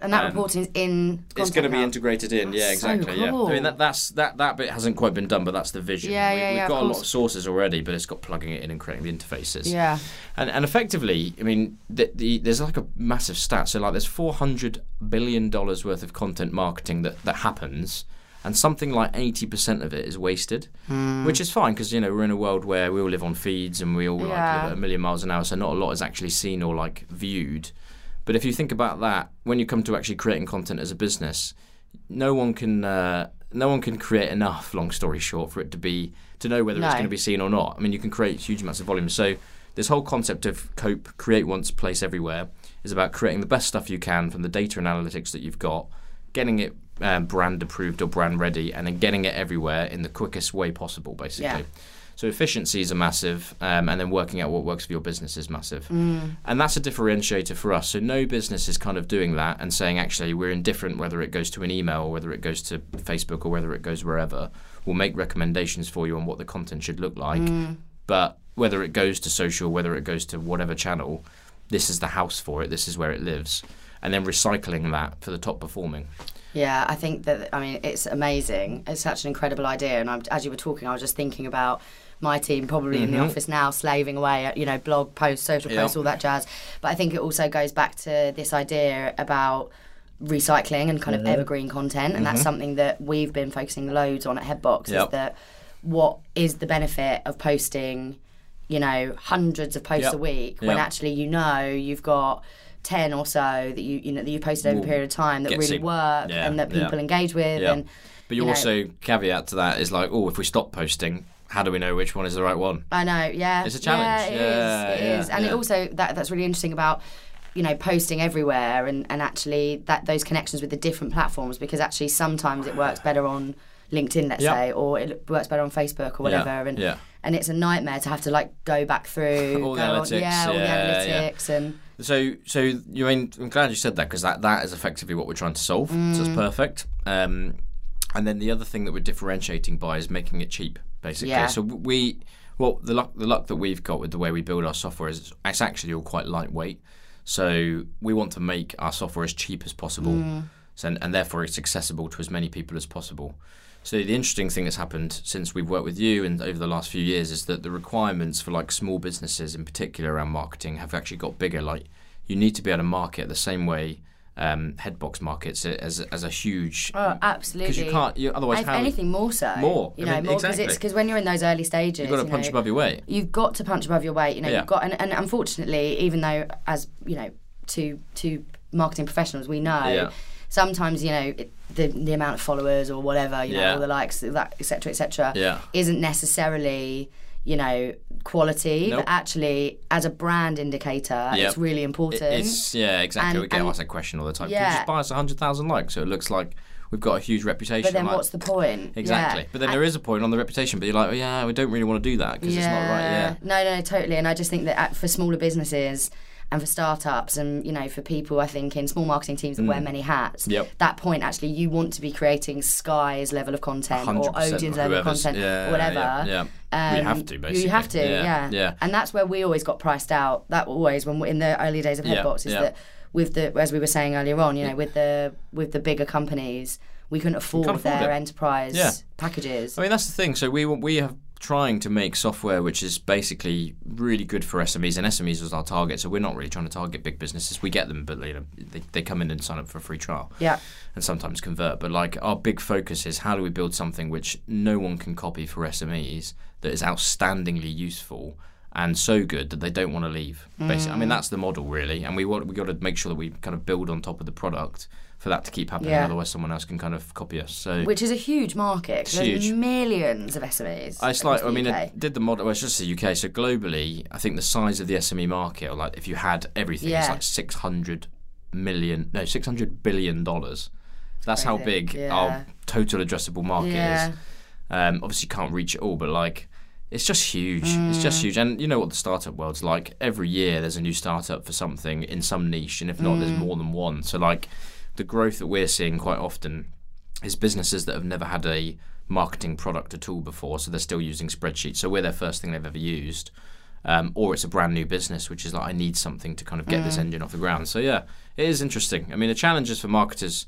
And that Um, reporting is in. It's going to be integrated in, yeah, That's so exactly. Yeah, I mean that that's that that bit hasn't quite been done, but that's the vision. Yeah, we, yeah, We've yeah, got a lot of sources already, but it's got plugging it in and creating the interfaces. Yeah. And, and effectively, I mean, the, the, there's like a massive stat. So, like, there's 400 billion dollars worth of content marketing that, that happens, and something like 80% of it is wasted, Hmm. which is fine because you know we're in a world where we all live on feeds and we all like, live at a million miles an hour, so not a lot is actually seen or like viewed. But if you think about that, when you come to actually creating content as a business, no one can uh, no one can create enough. Long story short, for it to be to know whether No. it's going to be seen or not. I mean, you can create huge amounts of volume. So this whole concept of cope, create once, place everywhere, is about creating the best stuff you can from the data and analytics that you've got, getting it um, brand approved or brand ready, and then getting it everywhere in the quickest way possible, basically. Yeah. So efficiencies are massive, um, and then working out what works for your business is massive, Mm. and that's a differentiator for us. So no business is kind of doing that and saying actually we're indifferent whether it goes to an email or whether it goes to Facebook or whether it goes wherever. We'll make recommendations for you on what the content should look like, Mm. but whether it goes to social, whether it goes to whatever channel, this is the house for it. This is where it lives, and then recycling that for the top performing. Yeah, I think that I mean it's amazing. It's such an incredible idea, and I'm, as you were talking, I was just thinking about my team probably in the mm-hmm. office now, slaving away at you know blog posts, social Yeah. posts, all that jazz. But I think it also goes back to this idea about recycling and kind of mm-hmm. evergreen content, and that's mm-hmm. something that we've been focusing loads on at Headbox. Yep. Is that what is the benefit of posting? You know, hundreds of posts Yep. a week when actually you know you've got. 10 or so that you you know that you posted over a period of time that get really seen. work Yeah, and that yeah. people engage with Yeah. and But you, you know- also caveat to that is like, oh, if we stop posting, how do we know which one is the right one? I know yeah It's a challenge. yeah, it is, Yeah, it yeah, is. and it yeah. also that that's really interesting about you know posting everywhere and and actually that those connections with the different platforms because actually sometimes it works better on LinkedIn let's Yeah. say or it works better on Facebook or whatever Yeah, and yeah. and it's a nightmare to have to like go back through All the go on- analytics, yeah all yeah, the yeah. analytics and So, so you mean I'm glad you said that because that, that is effectively what we're trying to solve. So Mm. it's perfect. Um, and then the other thing that we're differentiating by is making it cheap, basically. Yeah. So we, well, the luck the luck that we've got with the way we build our software is it's actually all quite lightweight. So we want to make our software as cheap as possible, Mm. so, and, and therefore it's accessible to as many people as possible. So the interesting thing that's happened since we've worked with you and over the last few years is that the requirements for like small businesses in particular around marketing have actually got bigger. Like you need to be able to market the same way um, headbox markets as as a huge Oh, absolutely. because you can't you, otherwise how anything, more so. More. You I know, mean, more because exactly. it's because when you're in those early stages, you've got to you punch know, above your weight. you've got to punch above your weight. You know, Yeah. you've got, and, and unfortunately, even though as you know, to to marketing professionals, we know Yeah. Sometimes you know it, the the amount of followers or whatever, you know, all the likes, that etc. etc. Yeah. isn't necessarily you know quality, Nope. but actually as a brand indicator, Yep. it's really important. It's yeah, exactly. And- we get and- asked that question all the time. Can Yeah. you just buy us hundred thousand likes so it looks like we've got a huge reputation? but then Like, what's the point? exactly? Yeah. But then And- there is a point on the reputation. But you're like, oh, yeah, we don't really want to do that because it's not right. Yeah. No, no, totally. And I just think that uh, for smaller businesses and for startups and you know for people I think in small marketing teams that wear many hats, Mm. Yep. that point actually you want to be creating Sky's level of content or 100%, Odeon's level of content yeah, or whatever. Yeah, yeah. Um, have to basically. You have to, yeah. yeah. And that's where we always got priced out. That always when we're in the early days of Yeah, Headbox is yeah. that with the as we were saying earlier on, you know, with the with the bigger companies, we couldn't afford, afford their it. enterprise Yeah. packages. I mean, that's the thing. So we we have trying to make software which is basically really good for SMEs, and SMEs was our target. So we're not really trying to target big businesses. We get them, but you know, they, they come in and sign up for a free trial. yeah. and sometimes convert. But like our big focus is how do we build something which no one can copy for SMEs that is outstandingly useful and so good that they don't want to leave. Basically, I Mm. mean that's the model really, and we want we got to make sure that we kind of build on top of the product for that to keep happening. Yeah. Otherwise, someone else can kind of copy us. So. Which is a huge market. 'cause There's Huge. millions of SMEs. I like. I mean, I did the model. Well, it's just the UK. So globally, I think the size of the SME market, or like if you had everything, it's like six hundred million, no, six hundred billion dollars. That's how big Yeah. our total addressable market Yeah. is. Um, obviously, you can't reach it all, but like, it's just huge. It's Mm. just huge. And you know what the startup world's like. Every year, there's a new startup for something in some niche, and if not, Mm. there's more than one. So like, the growth that we're seeing quite often is businesses that have never had a marketing product at all before, so they're still using spreadsheets. So we're their first thing they've ever used. Um, or it's a brand new business, which is like I need something to kind of get Mm. this engine off the ground. So yeah, it is interesting. I mean, the challenges for marketers,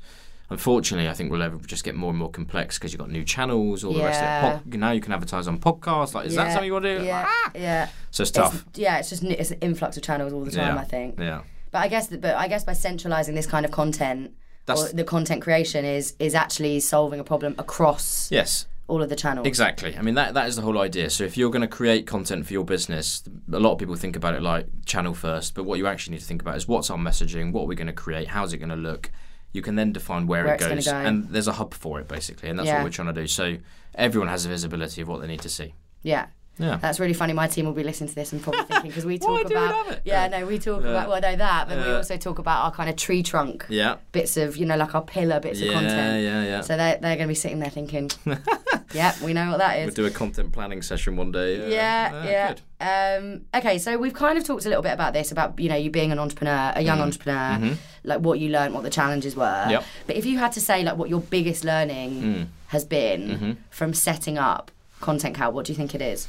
unfortunately, I think will ever just get more and more complex because you've got new channels, all the rest of Yeah. it. Po- now you can advertise on podcasts. Like, is that something you want to do? Yeah, Ah! yeah. So it's It's, tough. yeah, it's just it's an influx of channels all the time. Yeah. I think. Yeah. But I guess, but I guess by centralising this kind of content, or the content creation is is actually solving a problem across Yes. all of the channels. Exactly. I mean that that is the whole idea. So if you're going to create content for your business, a lot of people think about it like channel first, but what you actually need to think about is what's our messaging, what are we going to create, how's it going to look. You can then define where, Where it goes, go. and there's a hub for it basically, and that's Yeah. what we're trying to do. So everyone has a visibility of what they need to see. Yeah. Yeah. That's really funny. My team will be listening to this and probably thinking because we talk we about it? yeah, no, we talk about well, no that, but we also talk about our kind of tree trunk Yeah. bits of you know like our pillar bits of content. yeah, yeah. Yeah. So they're they're going to be sitting there thinking, yeah, we know what that is. we'll do a content planning session one day. Yeah, Ah, yeah. Um, okay, so we've kind of talked a little bit about this, about you know you being an entrepreneur, a young entrepreneur, like what you learned, what the challenges were. Mm-hmm. Yep. But if you had to say like what your biggest learning Mm. has been Mm-hmm. from setting up Content Cal, what do you think it is?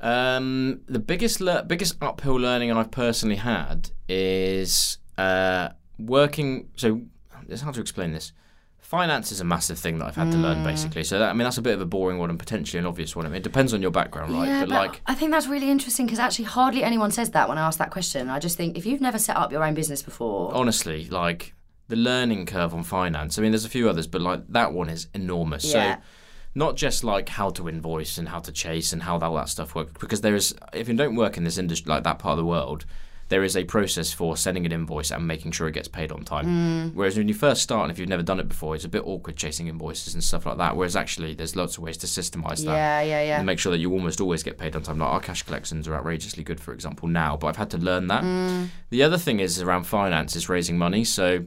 Um, the biggest le- biggest uphill learning I've personally had is uh, working. So it's hard to explain this. Finance is a massive thing that I've had to learn, Mm. basically. So that, I mean, that's a bit of a boring one and potentially an obvious one. I mean, it depends on your background, right? Yeah, but, but like, I think that's really interesting because actually hardly anyone says that when I ask that question. I just think if you've never set up your own business before, honestly, like the learning curve on finance. I mean, there's a few others, but like that one is enormous. Yeah. So not just like how to invoice and how to chase and how all that stuff works, because there is if you don't work in this industry like that part of the world. There is a process for sending an invoice and making sure it gets paid on time. Mm. Whereas when you first start, and if you've never done it before, it's a bit awkward chasing invoices and stuff like that. Whereas actually, there's lots of ways to systemize that yeah, yeah, yeah. and make sure that you almost always get paid on time. Like our cash collections are outrageously good, for example, now, but I've had to learn that. Mm. The other thing is around finance is raising money. So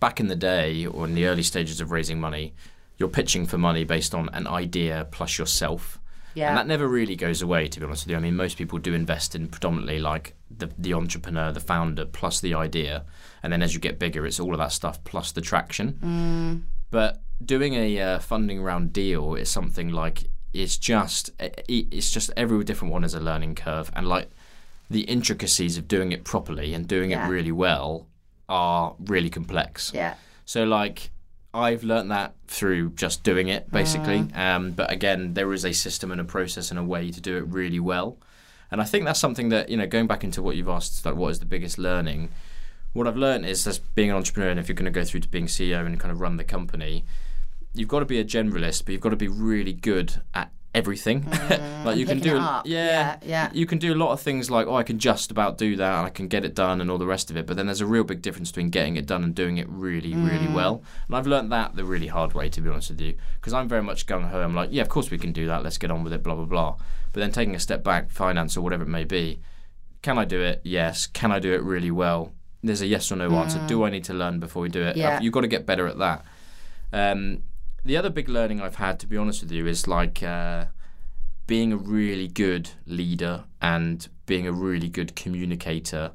back in the day or in the early stages of raising money, you're pitching for money based on an idea plus yourself. Yeah. And that never really goes away, to be honest with you. I mean, most people do invest in predominantly like the, the entrepreneur, the founder, plus the idea. And then as you get bigger, it's all of that stuff plus the traction. Mm. But doing a uh, funding round deal is something like it's just it- it's just every different one is a learning curve, and like the intricacies of doing it properly and doing Yeah. it really well are really complex. yeah. So like I've learned that through just doing it basically. Mm. Um, but again, there is a system and a process and a way to do it really well. And I think that's something that you know, going back into what you've asked, like what is the biggest learning? what I've learned is as being an entrepreneur, and if you're going to go through to being CEO and kind of run the company, you've got to be a generalist, but you've got to be really good at everything. like you can do, up. Yeah, yeah. you can do a lot of things like, oh, I can just about do that, and I can get it done, and all the rest of it. But then there's a real big difference between getting it done and doing it really, Mm. really well. And I've learned that the really hard way, to be honest with you, because I'm very much gung ho. I'm like, yeah, of course we can do that. Let's get on with it. Blah blah blah. But then taking a step back, finance or whatever it may be, can I do it? Yes. Can I do it really well? There's a yes or no answer. Do I need to learn before we do it? Mm. Yeah. You've got to get better at that. Um, the other big learning I've had, to be honest with you, is like uh, being a really good leader and being a really good communicator,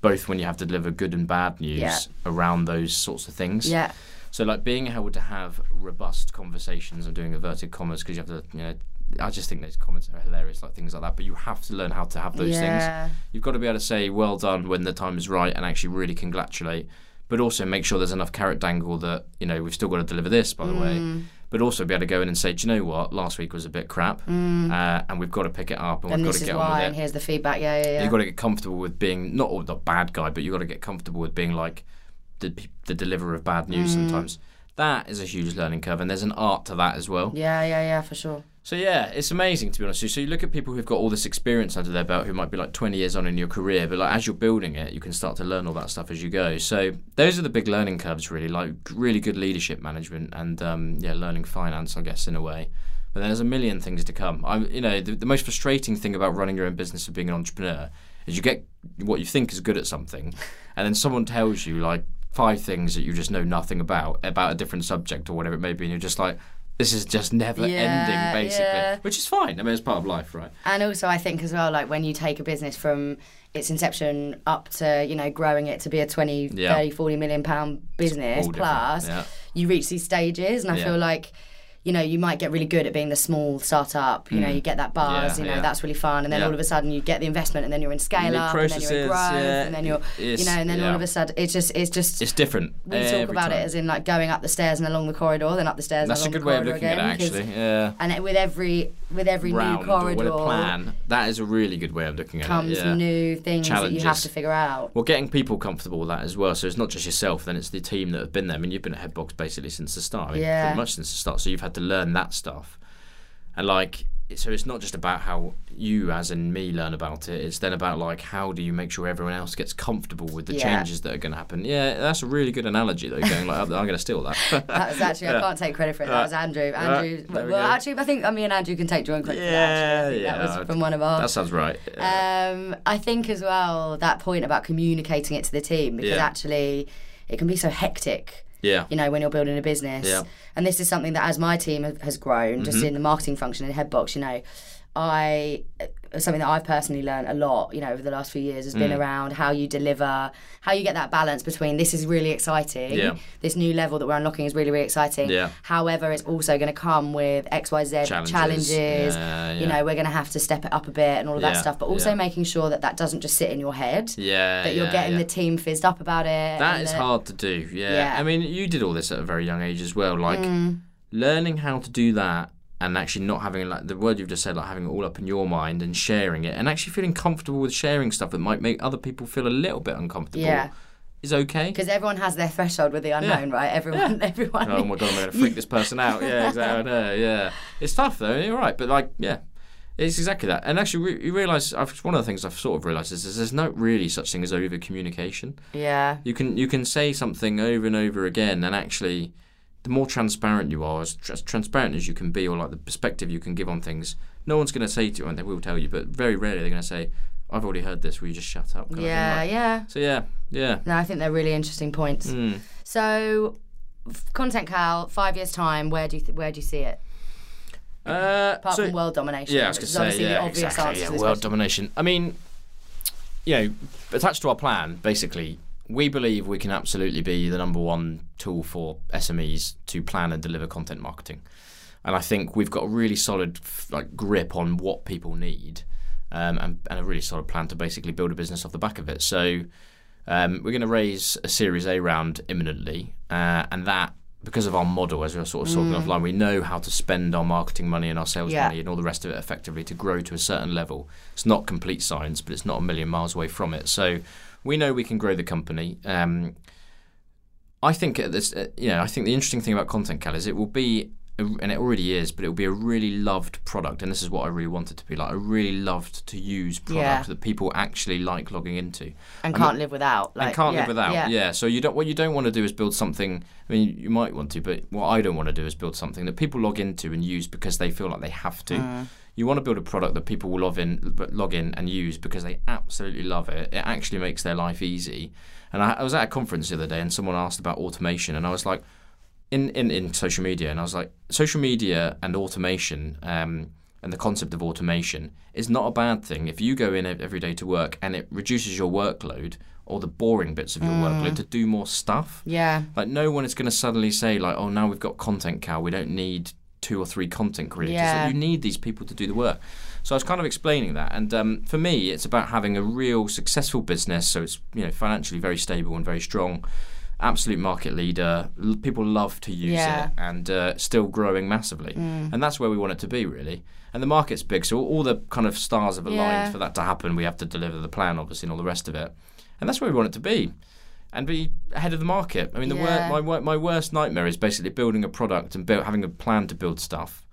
both when you have to deliver good and bad news Mm. Yeah. around those sorts of things. Yeah. So, like being able to have robust conversations. I'm doing inverted commas because you have to, you know. I just think those comments are hilarious, like things like that. But you have to learn how to have those Yeah. things. You've got to be able to say "well done" when the time is right, and actually really congratulate. But also make sure there's enough carrot dangle that you know we've still got to deliver this, by the Mm. way. But also be able to go in and say, "Do you know what? Last week was a bit crap, uh, and we've got to pick it up, and, Mm. And we've got to get on why, with and it." here's the feedback. Yeah, yeah, yeah. You've got to get comfortable with being not all the bad guy, but you've got to get comfortable with being like the the deliverer of bad Mm. news sometimes. That is a huge learning curve, and there's an art to that as well. yeah, yeah, yeah, for sure. So yeah, it's amazing to be honest. So you look at people who've got all this experience under their belt, who might be like 20 years on in your career, but like as you're building it, you can start to learn all that stuff as you go. So those are the big learning curves, really. Like really good leadership management and um, yeah, learning finance, I guess, in a way. But there's a million things to come. I'm, you know, the, the most frustrating thing about running your own business and being an entrepreneur is you get what you think is good at something, and then someone tells you like five things that you just know nothing about about a different subject or whatever it may be, and you're just like. This is just never Yeah, ending, basically, yeah. which is fine. I mean, it's part of life, right? And also, I think as well, like when you take a business from its inception up to, you know, growing it to be a 20, Yeah. 30, 40 million pound business plus, you reach these stages. And I feel like, you know, you might get really good at being the small startup. You know, you get that buzz, Mm. Yeah, you know, yeah. that's really fun. And then Yeah. all of a sudden you get the investment and then you're in scale up and then you're in growth and then you're, you know, and then all of a sudden it's just, it's just, It's different. we talk about time. it as in like going up the stairs and along the corridor, then up the stairs That's a good the way of looking again. at it, actually. Yeah. And it, with every with every Round new or corridor with a plan. That is a really good way of looking at comes it. Yeah. new things that you have to figure out. Well, getting people comfortable with that as well. So it's not just yourself, then it's the team that have been there. I mean, you've been at Headbox basically since the start. I mean, Yeah. pretty much since the start. So you've had to learn that stuff. And like, so it's not just about how you, as in me, learn about it. It's then about like, how do you make sure everyone else gets comfortable with the Yeah. changes that are going to happen? Yeah, that's a really good analogy though. Going like, I'm going to steal that. That was actually I can't take credit for it. That was Andrew. Andrew. there we well, actually, I think I mean Andrew can take joint credit for that. Yeah, Actually. Yeah, that was from one of our. that sounds right. Yeah. Um, I think as well that point about communicating it to the team because Yeah. actually it can be so hectic. Yeah. You know, when you're building a business, Yeah. Mm-hmm. and this is something that as my team has grown, just in the marketing function in Headbox, you know, I something that I've personally learned a lot, you know, over the last few years has Mm. been around how you deliver, how you get that balance between this is really exciting, Yeah. this new level that we're unlocking is really really exciting. Yeah. However, it's also going to come with X Y Z Challenges. challenges. Yeah, You know, we're going to have to step it up a bit and all of that stuff, but also making sure that that doesn't just sit in your head. Yeah. That you're getting the team fizzed up about it. That is that- hard to do. Yeah. Yeah. I mean, you did all this at a very young age as well. Like Mm. learning how to do that and actually not having like the word you've just said, like having it all up in your mind and sharing it and actually feeling comfortable with sharing stuff that might make other people feel a little bit uncomfortable. Yeah. Is okay. Because everyone has their threshold with the unknown, right? Everyone, everyone. Oh my god, I'm going to freak this person out. Yeah, exactly. Know, yeah, it's tough though. You're right, but like, yeah, it's exactly that. And actually, re- you realise I've, one of the things I've sort of realised is, is there's no really such thing as over communication. Yeah. You can you can say something over and over again, and actually, the more transparent you are, as, tr- as transparent as you can be, or like the perspective you can give on things, no one's going to say to you, and they will tell you, but very rarely they're going to say, "I've already heard this. Will you just shut up?" Yeah, like- yeah. So yeah, yeah. No, I think they're really interesting points. Mm. So, Content Cal, five years time, where do you th- where do you see it? Uh, Apart so- from world domination, Yeah, I was going to say, yeah, the obvious exactly, yeah, world question. domination. I mean, you know, attached to our plan, basically, we believe we can absolutely be the number one tool for SMEs to plan and deliver content marketing. And I think we've got a really solid like grip on what people need, um, and, and a really solid plan to basically build a business off the back of it. So um, we're going to raise a Series A round imminently, uh, and that because of our model, as we were sort of talking offline, we know how to spend our marketing money and our sales Yeah. money and all the rest of it effectively to grow to a certain level. It's not complete science, but it's not a million miles away from it. So we know we can grow the company. Um, I think at this, uh, you know, I think the interesting thing about Content Cal is it will be, and it already is, but it will be a really loved product. And this is what I really wanted to be like. I really loved to use product Yeah. that people actually like logging into and can't live without. Like, and can't yeah, live without. Yeah. Yeah. So you don't. What you don't want to do is build something. I mean, you might want to, but what I don't want to do is build something that people log into and use because they feel like they have to. Mm. You want to build a product that people will log in, log in and use because they absolutely love it. It actually makes their life easy. And I, I was at a conference the other day, and someone asked about automation, and I was like, in, in, in social media, and I was like, social media and automation um, and the concept of automation is not a bad thing. If you go in every day to work and it reduces your workload or the boring bits of your workload to do more stuff, Yeah. like no one is going to suddenly say like, oh, now we've got Content Cal, we don't need two or three content creators. Yeah. You need these people to do the work. So I was kind of explaining that, and um, for me, it's about having a real successful business. So it's you know financially very stable and very strong, absolute market leader. L- people love to use Yeah. it, and uh, still growing massively. And that's where we want it to be really. And the market's big, so all the kind of stars have aligned Yeah. for that to happen. We have to deliver the plan, obviously, and all the rest of it. And that's where we want it to be and be ahead of the market. I mean, the Yeah. wor- my my worst nightmare is basically building a product and build, having a plan to build stuff,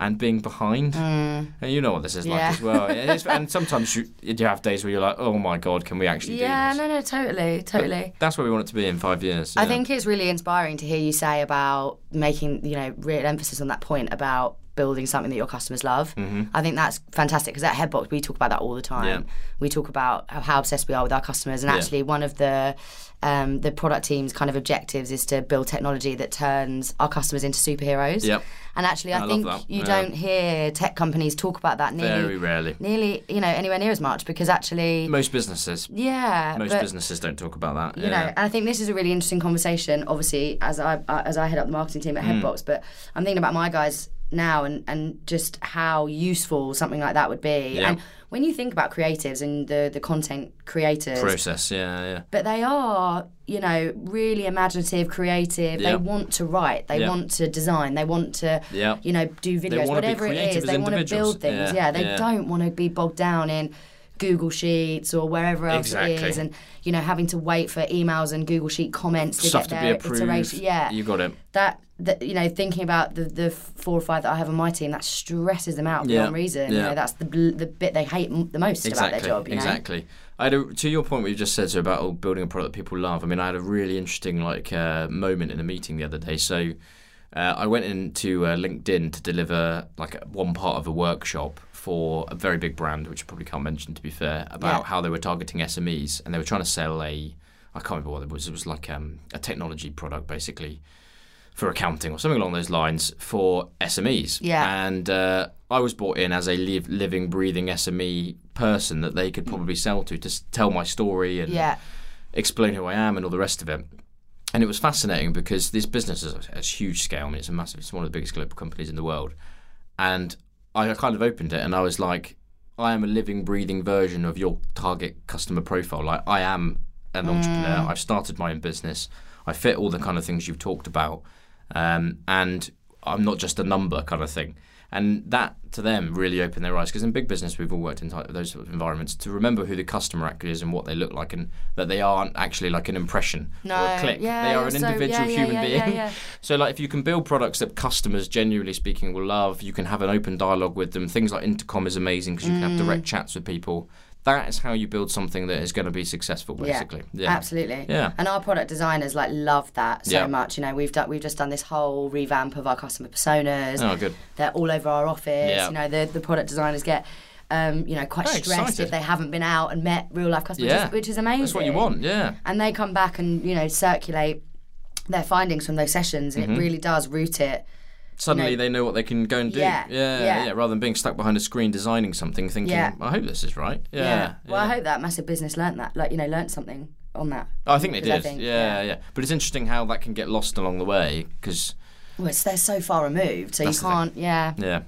and being behind. And you know what this is like Mm. As well. Is- and sometimes you, you have days where you're like, oh my god, can we actually Yeah, do this? no, no, totally, totally. That's where we want it to be in five years. I yeah. think it's really inspiring to hear you say about making, you know, real emphasis on that point about building something that your customers love. I think that's fantastic because at Headbox we talk about that all the time. Mm-hmm. Yeah. We talk about how, how obsessed we are with our customers, and Yeah. actually one of the um, the product team's kind of objectives is to build technology that turns our customers into superheroes. Yep. And actually, I, I think you Yeah. don't hear tech companies talk about that nearly, very rarely. nearly, you know, anywhere near as much because actually, Most businesses, yeah, most but- businesses don't talk about that. you know, and I think this is a really interesting conversation. Obviously, as I uh, as I head up the marketing team at Mm. Headbox, but I'm thinking about my guys now and and just how useful something like that would be. Yeah. And when you think about creatives and the the content creators, process. Yeah, yeah. but they are you know really imaginative, creative. Yeah. They want to write, they Yeah. want to design, they want to Yeah. you know do videos, whatever it creative They want to build things. Yeah, they don't want to be bogged down in. Google Sheets or wherever else it Exactly. is, and you know having to wait for emails and Google Sheet comments to Stuff get to be their approved. iteration. Yeah, You got it. that that you know thinking about the the four or five that I have on my team that stresses them out Yeah, beyond reason. You yeah. know that's the the bit they hate m- the most about their job. You know? exactly. I had a, to your point, what you just said so about oh, building a product that people love. I mean, I had a really interesting like uh, moment in a meeting the other day. So uh, I went into uh, LinkedIn to deliver like one part of a workshop for a very big brand, which I probably can't mention to be fair, about Yeah. how they were targeting SMEs and they were trying to sell a I can't remember what it was. It was like um, a technology product basically for accounting or something along those lines for SMEs. Yeah. And uh, I was brought in as a live, living, breathing SME person that they could probably sell to to tell my story and Yeah, explain who I am and all the rest of it. And it was fascinating because this business is a, a huge scale. I mean, it's a massive. It's one of the biggest global companies in the world. And I kind of opened it and I was like, I am a living, breathing version of your target customer profile. Like I am an entrepreneur. I've started my own business. I fit all the kind of things you've talked about, um, and I'm not just a number kind of thing. And that to them really opened their eyes because in big business we've all worked in those sort of environments to remember who the customer actually is and what they look like and that they aren't actually like an impression or a click. yeah, they are an so- individual yeah, human yeah, being. So, like, if you can build products that customers, genuinely speaking, will love, you can have an open dialogue with them. Things like Intercom is amazing because you can have Mm. direct chats with people. That is how you build something that is going to be successful, basically. Yeah, absolutely. Yeah. And our product designers like love that so Yeah. much. You know, we've done we've just done this whole revamp of our customer personas. Oh, good. They're all over our office. Yeah. You know, the the product designers get. Um, you know, quite Very stressed excited. if they haven't been out and met real life customers, Yeah. which, is, which is amazing. That's what you want, yeah. And they come back and you know circulate their findings from those sessions, and Mm-hmm. it really does root it. Suddenly know- they know what they can go and do. Yeah, yeah, yeah. yeah, Rather than being stuck behind a screen designing something, thinking, Yeah. I hope this is right. Yeah. Well, I hope that massive business learnt that, like you know, learnt something on that. Oh, I think they did. think, yeah, yeah. yeah, But it's interesting how that can get lost along the way because, Well, it's, they're so far removed, so you can't. Yeah. yeah.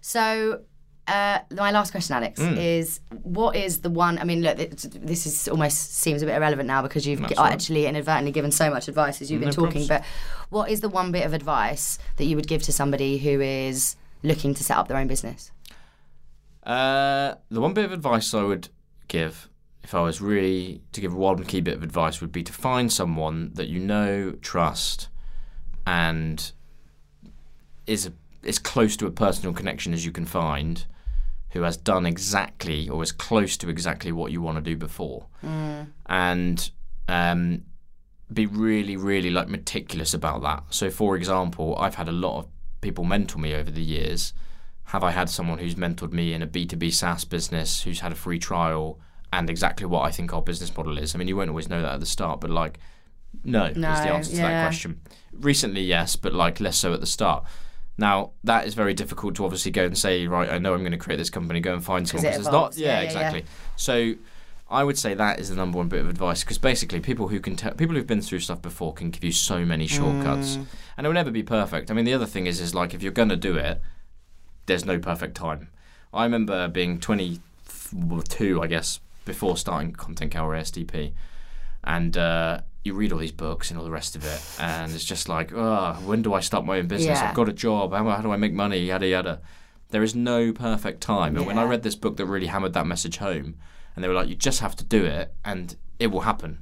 So uh, my last question, Alex, Hmm. is what is the one? I mean, look, this, is almost seems a bit irrelevant now because you've all right. actually inadvertently given so much advice as you've been No talking. probs. But what is the one bit of advice that you would give to somebody who is looking to set up their own business? Uh, the one bit of advice I would give, if I was really to give one key bit of advice, would be to find someone that you know, trust, and is a, as close to a personal connection as you can find, who has done exactly or as close to exactly what you want to do before, and um, be really, really like meticulous about that. So, for example, I've had a lot of people mentor me over the years. Have I had someone who's mentored me in a B2B SaaS business who's had a free trial and exactly what I think our business model is? I mean, you won't always know that at the start, but like, no, is the No, answer to that question. Recently, yes, but like less so at the start. Now, that is very difficult to obviously go and say, right, I know I'm going to create this company, go and find someone it because it's not, Yeah, yeah, yeah, yeah. exactly. So, I would say that is the number one bit of advice because basically people who can tell people who've been through stuff before can give you so many shortcuts, Mm. and it will never be perfect. I mean, the other thing is, is like if you're gonna do it, there's no perfect time. I remember being 22, I guess, before starting Content or SDP, and uh, you read all these books and all the rest of it, and it's just like, oh, when do I start my own business? Yeah. I've got a job. How, how do I make money? Yada yada. There is no perfect time, and when I read this book that really hammered that message home, and they were like, you just have to do it, and it will happen.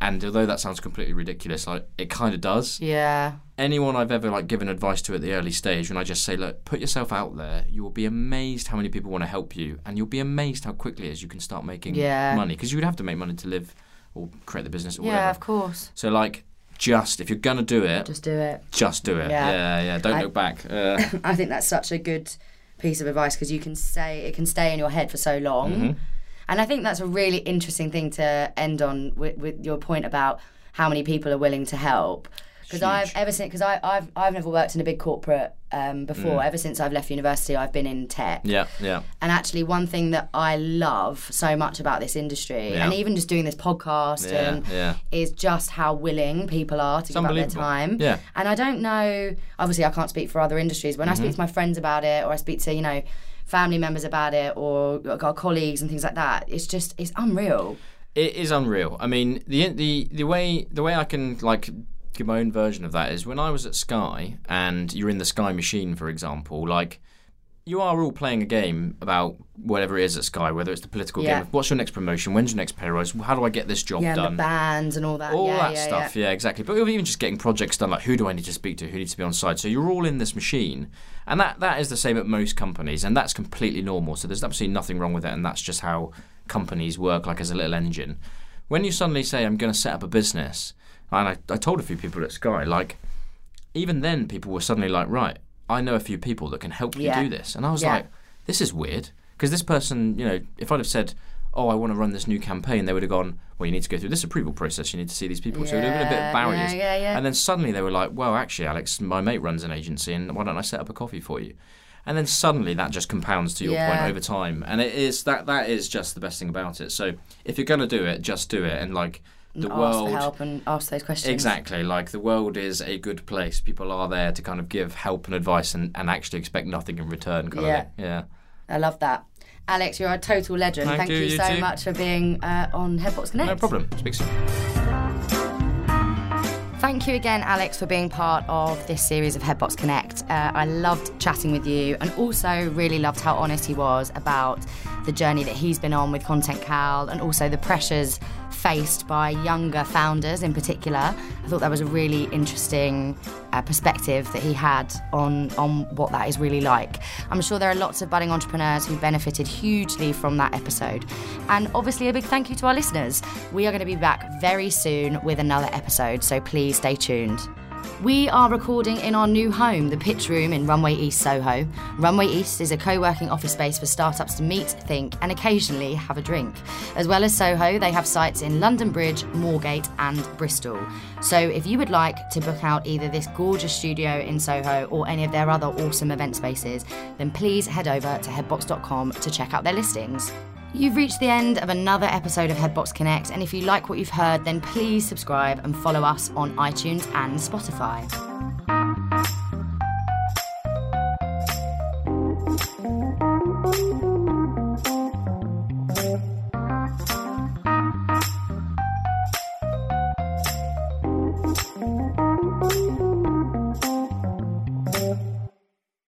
And although that sounds completely ridiculous, like it kind of does Yeah, anyone I've ever like given advice to at the early stage, when I just say, look, put yourself out there, you will be amazed how many people want to help you, and you'll be amazed how quickly as you can start making Yeah. money because you would have to make money to live or create the business or yeah, whatever. of course. So like, just if you're gonna do it, Just do it. just do it. Yeah. Yeah, yeah. Don't I- look back. Uh, I think that's such a good piece of advice because you can say it can stay in your head for so long. Mm-hmm. And I think that's a really interesting thing to end on with, with your point about how many people are willing to help. Because I've ever since because I've I've never worked in a big corporate um, before. Mm. Ever since I've left university, I've been in tech. yeah, yeah. And actually, one thing that I love so much about this industry, Yeah. and even just doing this podcast, Yeah, and yeah. is just how willing people are to give up their time. Yeah. And I don't know. Obviously, I can't speak for other industries. When I Mm-hmm. speak to my friends about it, or I speak to you know family members about it, or our colleagues and things like that, it's just it's unreal. It is unreal. I mean, the the the way the way I can like give my own version of that is when I was at Sky and you're in the Sky machine, for example, like you are all playing a game about whatever it is at Sky, whether it's the political Yeah. game of what's your next promotion, when's your next pay rise, how do I get this job Yeah, and done. the bands and all that. all yeah, that yeah, stuff, Yeah. yeah. exactly. But even just getting projects done, like who do I need to speak to, who needs to be on site. So you're all in this machine, and that that is the same at most companies, and that's completely normal. So there's absolutely nothing wrong with it, and that's just how companies work, like as a little engine. When you suddenly say, "I'm going to set up a business," and I, I told a few people at Sky, like even then, people were suddenly like, "Right, I know a few people that can help you Yeah. do this," and I was Yeah. like, "This is weird," because this person, you know, if I'd have said. Oh, I want to run this new campaign. They would have gone. Well, you need to go through this approval process. You need to see these people. so it would have been a bit of barriers. yeah, yeah, yeah. And then suddenly they were like, well, actually, Alex, my mate runs an agency, and why don't I set up a coffee for you? And then suddenly that just compounds to your Yeah. point over time, and it is that that is just the best thing about it. So if you're gonna do it, just do it, and like the ask world. for help and ask those questions. Exactly, like the world is a good place. People are there to kind of give help and advice and, and actually expect nothing in return. Kind Yeah. of. Yeah. I love that. Alex, you're a total legend. Thank Thank you, you, you so too. much for being uh, on Headbox Connect. No problem. Speak soon. Thank you again, Alex, for being part of this series of Headbox Connect. Uh, I loved chatting with you and also really loved how honest he was about the journey that he's been on with Content Cal and also the pressures faced by younger founders in particular. I thought that was a really interesting uh, perspective that he had on, on what that is really like. I'm sure there are lots of budding entrepreneurs who benefited hugely from that episode. And obviously, a big thank you to our listeners. We are going to be back very soon with another episode, so please stay tuned. We are recording in our new home, the Pitch Room in Runway East Soho. Runway East is a co working office space for startups to meet, think, and occasionally have a drink. As well as Soho, they have sites in London Bridge, Moorgate, and Bristol. So if you would like to book out either this gorgeous studio in Soho or any of their other awesome event spaces, then please head over to headbox.com to check out their listings. You've reached the end of another episode of Headbox Connect, and if you like what you've heard, then please subscribe and follow us on iTunes and Spotify.